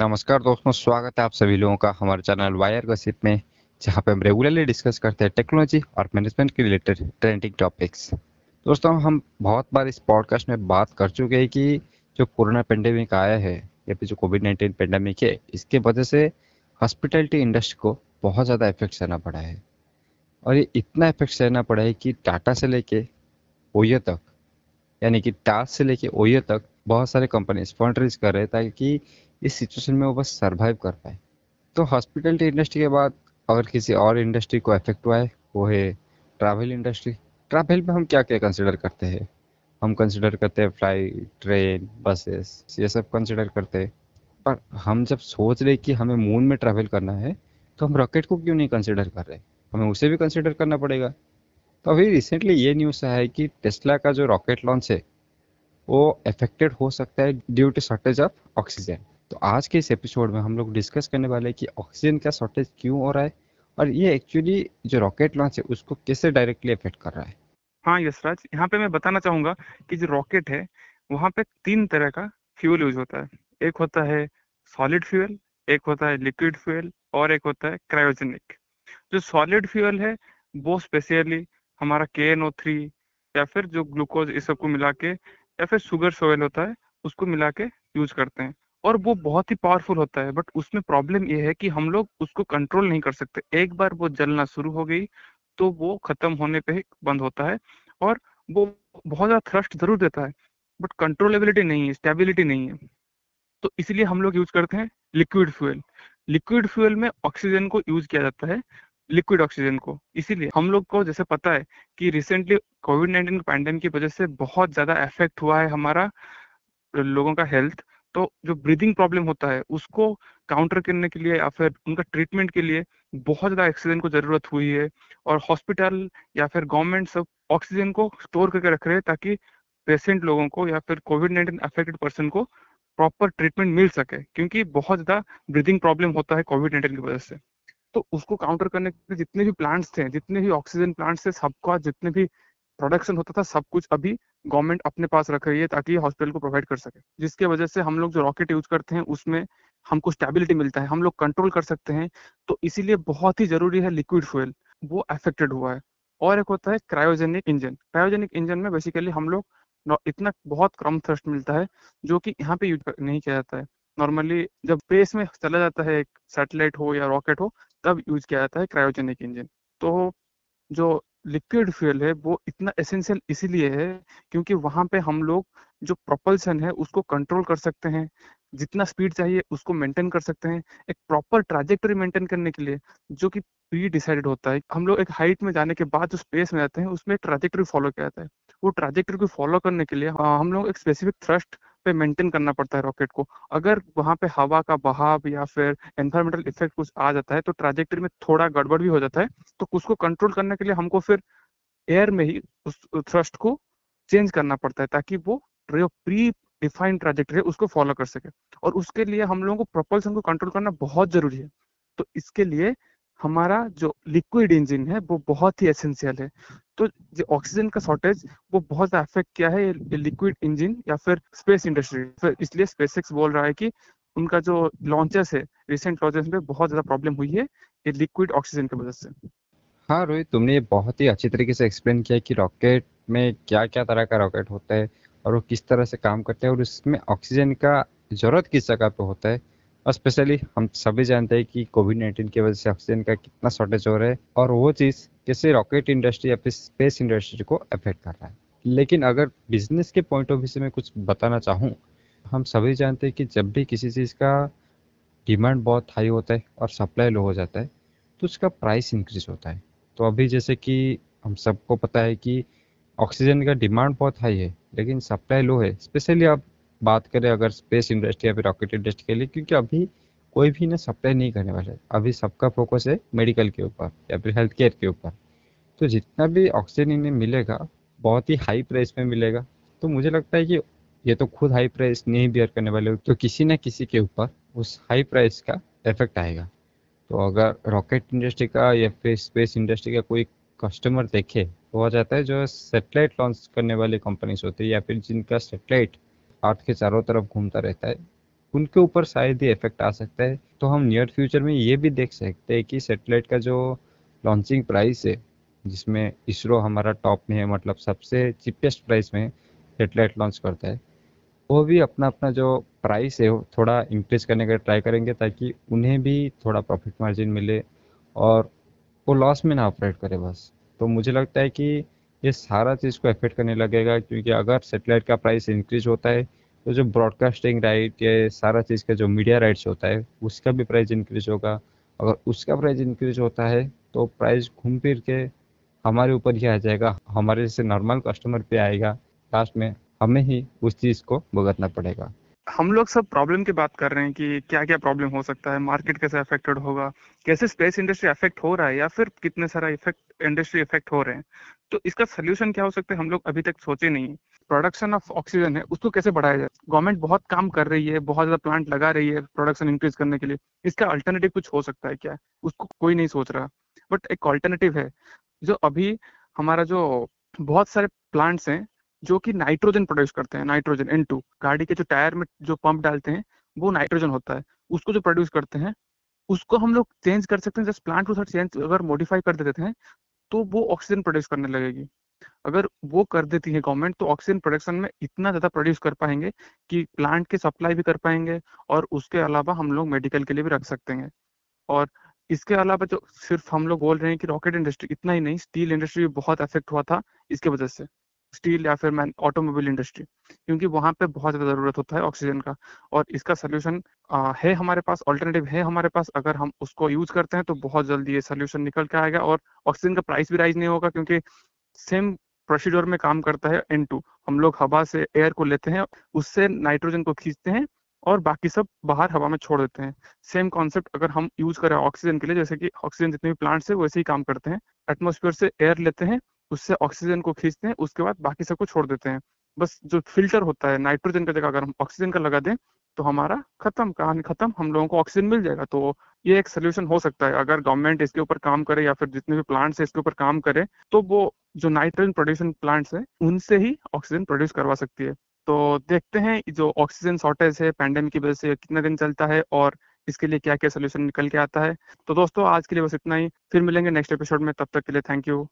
नमस्कार दोस्तों, स्वागत है आप सभी लोगों का हमारे चैनल वायर गसिप में, जहाँ पे हम रेगुलरली डिस्कस करते हैं टेक्नोलॉजी और मैनेजमेंट के रिलेटेड ट्रेंडिंग टॉपिक्स दोस्तों, हम बहुत बार इस पॉडकास्ट में बात कर चुके हैं कि जो कोरोना पेंडेमिक आया है, या फिर जो कोविड नाइन्टीन पेंडेमिक है, इसके वजह से हॉस्पिटलिटी इंडस्ट्री को बहुत ज़्यादा इफ़ेक्ट सहना पड़ा है। और ये इतना इफ़ेक्ट सहना पड़ा है कि टाटा से लेके ओयो तक, यानी कि टास से लेके ओयो तक बहुत सारे कंपनीज़ फंड रेज कर रहे हैं ताकि इस सिचुएशन में वो बस सरवाइव कर पाए। तो हॉस्पिटलिटी इंडस्ट्री के बाद अगर किसी और इंडस्ट्री को इफ़ेक्ट हुआ है, वो है ट्रैवल इंडस्ट्री ट्रैवल में हम क्या क्या कंसिडर करते हैं? हम कंसिडर करते हैं फ़्लाइट ट्रेन बसेस ये सब कंसिडर करते हैं। पर हम जब सोच रहे कि हमें मून में ट्रैवल करना है तो हम रॉकेट को क्यों नहीं कंसिडर कर रहे हमें उसे भी कंसिडर करना पड़ेगा। तो अभी रिसेंटली ये न्यूज़ आया है कि टेस्ला का जो रॉकेट लॉन्च है, वो अफेक्टेड हो सकता है due to shortage of oxygen तो आज के इस एपिसोड में हम लोग डिस्कस करने वाले हैं कि ऑक्सीजन का शॉर्टेज क्यों हो रहा है और ये एक्चुअली जो रॉकेट लॉन्च है, उसको कैसे डायरेक्टली अफेक्ट कर रहा है? हाँ यशराज, यहाँ पे मैं बताना चाहूँगा कि जो रॉकेट है, वहाँ पे तीन तरह का फ्यूल यूज़ होता है। एक होता है सॉलिड फ्यूल एक होता है लिक्विड फ्यूल और एक होता है क्रायोजेनिक जो सॉलिड फ्यूल है, वो स्पेशली हमारा के एन ओ थ्री या फिर जो ग्लूकोज इस सबको मिला के, या फिर शुगर सोयल होता है, उसको मिला के यूज़ करते हैं। और वो बहुत ही पावरफुल होता है बट उसमें प्रॉब्लम ये है कि हम लोग उसको कंट्रोल नहीं कर सकते। एक बार वो जलना शुरू हो गई तो वो खत्म होने पे बंद होता है और वो बहुत ज़्यादा थ्रस्ट ज़रूर देता है बट कंट्रोलेबिलिटी नहीं है स्टेबिलिटी नहीं है। तो इसलिए हम लोग यूज़ करते हैं लिक्विड फ्यूल लिक्विड फ्यूल में ऑक्सीजन को यूज़ किया जाता है लिक्विड ऑक्सीजन को। इसीलिए हम लोग को जैसे पता है कि रिसेंटली कोविड नाइन्टीन पैंडेमिक की वजह से बहुत ज़्यादा इफ़ेक्ट हुआ है हमारा लोगों का हेल्थ तो जो ब्रीदिंग प्रॉब्लम होता है, उसको काउंटर करने के लिए या फिर उनका ट्रीटमेंट के लिए बहुत ज़्यादा ऑक्सीजन को ज़रूरत हुई है और हॉस्पिटल या फिर गवर्नमेंट सब ऑक्सीजन को स्टोर करके रख रहे हैं ताकि पेशेंट लोगों को या फिर कोविड नाइन्टीन अफेक्टेड पर्सन को प्रॉपर ट्रीटमेंट मिल सके, क्योंकि बहुत ज़्यादा ब्रीदिंग प्रॉब्लम होता है कोविड नाइन्टीन की वजह से। तो उसको काउंटर करने के लिए जितने भी प्लांट्स थे, जितने भी ऑक्सीजन प्लांट्स थे, सबका जितने भी प्रोडक्शन होता था, सब कुछ अभी गवर्नमेंट अपने पास रख रही है ताकि हॉस्पिटल को प्रोवाइड कर सके। जिसकी वजह से हम लोग जो रॉकेट यूज़ करते हैं, उसमें हमको स्टेबिलिटी मिलता है, हम लोग कंट्रोल कर सकते हैं। तो इसीलिए बहुत ही ज़रूरी है लिक्विड फ्यूल वो अफेक्टेड हुआ है। और एक होता है क्रायोजेनिक इंजन क्रायोजेनिक इंजन में बेसिकली हम लोग इतना बहुत कम थ्रस्ट मिलता है, जो कि यहाँ पे यूज़ नहीं किया जाता है। नॉर्मली जब स्पेस में चला जाता है, एक सैटेलाइट हो या रॉकेट हो, तब यूज़ किया जाता है क्रायोजेनिक इंजन तो जो लिक्विड फ्यूल है, वो इतना एसेंशियल इसीलिए है क्योंकि वहाँ पे हम लोग जो प्रोपल्सन है उसको कंट्रोल कर सकते हैं, जितना स्पीड चाहिए उसको मेंटेन कर सकते हैं, एक प्रॉपर ट्राजेक्टरी मेंटेन करने के लिए जो कि प्री डिसाइडेड होता है। हम लोग एक हाइट में जाने के बाद जो स्पेस में जाते हैं उसमें ट्राजेक्टरी फॉलो किया जाता है। वो ट्राजेक्टरी को फॉलो करने के लिए हम लोग एक स्पेसिफिक थ्रस्ट पे मेंटेन करना पड़ता है रॉकेट को। अगर वहाँ पे हवा का बहाव या फिर एनवायरमेंटल इफ़ेक्ट कुछ आ जाता है तो ट्राजेक्टरी में थोड़ा गड़बड़ भी हो जाता है तो उसको कंट्रोल करने के लिए हमको फिर एयर में ही उस थ्रस्ट को चेंज करना पड़ता है, ताकि वो प्री डिफाइंड ट्राजेक्टरी है उसको फॉलो कर सके। और उसके लिए हम लोगों को प्रोपल्सन को कंट्रोल करना बहुत ज़रूरी है। तो इसके लिए हमारा जो लिक्विड इंजन है, वो बहुत ही एसेंशियल है। तो जो ऑक्सीजन का शॉर्टेज वो बहुत अफेक्ट किया है लिक्विड इंजन या फिर स्पेस इंडस्ट्री इसलिए स्पेस बोल रहा है कि उनका जो लॉन्चेस है रिसेंट लॉन्चेस में बहुत ज़्यादा प्रॉब्लम हुई है ये लिक्विड ऑक्सीजन की वजह से। हाँ रोहित, तुमने ये बहुत ही अच्छी तरीके से एक्सप्लेन किया कि रॉकेट में क्या क्या तरह का रॉकेट होता है और वो किस तरह से काम करते हैं और उसमें ऑक्सीजन का ज़रूरत किस जगह पे होता है। और स्पेशली हम सभी जानते हैं कि कोविड नाइन्टीन की वजह से ऑक्सीजन का कितना शॉर्टेज हो रहा है और वो चीज़ कैसे रॉकेट इंडस्ट्री या फिर स्पेस इंडस्ट्री को अफेक्ट कर रहा है। लेकिन अगर बिज़नेस के पॉइंट ऑफ़ व्यू से मैं कुछ बताना चाहूँ, हम सभी जानते हैं कि जब भी किसी चीज़ का डिमांड बहुत हाई होता है और सप्लाई लो हो जाता है तो उसका प्राइस इंक्रीज होता है। तो अभी जैसे कि हम सबको पता है कि ऑक्सीजन का डिमांड बहुत हाई है, लेकिन सप्लाई लो है। स्पेशली आप बात करें अगर स्पेस इंडस्ट्री या फिर रॉकेट इंडस्ट्री के लिए, क्योंकि अभी कोई भी ना सप्लाई नहीं करने वाला है। अभी सबका फोकस है मेडिकल के ऊपर या फिर हेल्थ केयर के ऊपर। तो जितना भी ऑक्सीजन इन्हें मिलेगा, बहुत ही हाई प्राइस में मिलेगा। तो मुझे लगता है कि ये तो खुद हाई प्राइस नहीं बियर करने वाले तो किसी न किसी के ऊपर उस हाई प्राइस का इफ़ेक्ट आएगा। तो अगर रॉकेट इंडस्ट्री का या फिर स्पेस इंडस्ट्री का कोई कस्टमर देखे तो हो जाता है जो सेटेलाइट लॉन्च करने वाली कंपनीज़ होती है या फिर जिनका सेटेलाइट अर्थ के चारों तरफ़ घूमता रहता है। उनके ऊपर शायद ही इफ़ेक्ट आ सकता है। तो हम नियर फ्यूचर में ये भी देख सकते हैं कि सेटेलाइट का जो लॉन्चिंग प्राइस है, जिसमें इसरो हमारा टॉप में है मतलब सबसे चीपेस्ट प्राइस में सेटेलाइट लॉन्च करता है, वो भी अपना अपना जो प्राइस है थोड़ा इंक्रीज करने का ट्राई करेंगे ताकि उन्हें भी थोड़ा प्रॉफिट मार्जिन मिले और वो लॉस में ना ऑपरेट करे बस। तो मुझे लगता है कि ये सारा चीज़ को अफेक्ट करने लगेगा, क्योंकि अगर सेटेलाइट का प्राइस इंक्रीज होता है तो जो ब्रॉडकास्टिंग राइट या सारा चीज़ का जो मीडिया राइट्स होता है, उसका भी प्राइस इंक्रीज होगा। अगर उसका प्राइस इंक्रीज होता है तो प्राइस घूम फिर के हमारे ऊपर ही आ जाएगा, हमारे जैसे नॉर्मल कस्टमर पे आएगा। लास्ट में हमें ही उस चीज़ को भुगतना पड़ेगा। हम लोग सब प्रॉब्लम की बात कर रहे हैं कि क्या क्या प्रॉब्लम हो सकता है मार्केट कैसे अफेक्टेड होगा, कैसे स्पेस इंडस्ट्री अफेक्ट हो रहा है या फिर कितने सारा इफ़ेक्ट इंडस्ट्री इफ़ेक्ट हो रहे हैं। तो इसका सोल्यूशन क्या हो सकता है हम लोग अभी तक सोचे नहीं प्रोडक्शन ऑफ़ ऑक्सीजन है, उसको कैसे बढ़ाया जाए? गवर्नमेंट बहुत काम कर रही है, बहुत ज़्यादा प्लांट लगा रही है प्रोडक्शन इंक्रीज करने के लिए। इसका अल्टरनेटिव कुछ हो सकता है क्या? उसको कोई नहीं सोच रहा। बट एक ऑल्टरनेटिव है, जो अभी हमारा जो बहुत सारे प्लांट्स हैं जो कि नाइट्रोजन प्रोड्यूस करते हैं नाइट्रोजन एन टू गाड़ी के जो टायर में जो पंप डालते हैं, वो नाइट्रोजन होता है। उसको जो प्रोड्यूस करते हैं, उसको हम लोग चेंज कर सकते हैं जस्ट प्लांट को चेंज अगर मॉडिफाई कर देते हैं तो वो ऑक्सीजन प्रोड्यूस करने लगेगी। अगर वो कर देती है गवर्नमेंट तो ऑक्सीजन प्रोडक्शन में इतना ज़्यादा प्रोड्यूस कर पाएँगे कि प्लांट की सप्लाई भी कर पाएँगे और उसके अलावा हम लोग मेडिकल के लिए भी रख सकते हैं। और इसके अलावा जो सिर्फ़ हम लोग बोल रहे हैं कि रॉकेट इंडस्ट्री इतना ही नहीं स्टील इंडस्ट्री भी बहुत अफेक्ट हुआ था इसके वजह से। स्टील या फिर मैन ऑटोमोबाइल इंडस्ट्री, क्योंकि वहाँ पे बहुत ज़्यादा ज़रूरत होता है ऑक्सीजन का। और इसका सोल्यूशन है हमारे पास, ऑल्टरनेटिव है हमारे पास, अगर हम उसको यूज़ करते हैं तो बहुत जल्दी ये सोल्यूशन निकल के आएगा और ऑक्सीजन का प्राइस भी राइज नहीं होगा, क्योंकि सेम प्रोसीड्योर में काम करता है एन टू। हम लोग हवा से, एयर को लेते हैं, उससे नाइट्रोजन को खींचते हैं और बाकी सब बाहर हवा में छोड़ देते हैं। सेम कॉन्सेप्ट अगर हम यूज़ करें ऑक्सीजन के लिए, जैसे कि ऑक्सीजन जितने भी प्लांट्स है, वैसे ही काम करते हैं। एटमोस्फेयर से एयर लेते हैं उससे ऑक्सीजन को खींचते हैं, उसके बाद बाकी सबको छोड़ देते हैं। बस जो फ़िल्टर होता है नाइट्रोजन का जगह अगर हम ऑक्सीजन का लगा दें तो हमारा खत्म, कहानी खत्म, हम लोगों को ऑक्सीजन मिल जाएगा। तो ये एक सोल्यूशन हो सकता है। अगर गवर्नमेंट इसके ऊपर काम करे या फिर जितने भी प्लांट्स है इसके ऊपर काम करे तो वो जो नाइट्रोजन प्रोड्यूशन प्लांट्स है, उनसे ही ऑक्सीजन प्रोड्यूस करवा सकती है। तो देखते हैं जो ऑक्सीजन शॉर्टेज है पैंडेमिक की वजह से कितने दिन चलता है और इसके लिए क्या क्या सोल्यूशन निकल के आता है। तो दोस्तों, आज के लिए बस इतना ही। फिर मिलेंगे नेक्स्ट एपिसोड में। तब तक के लिए थैंक यू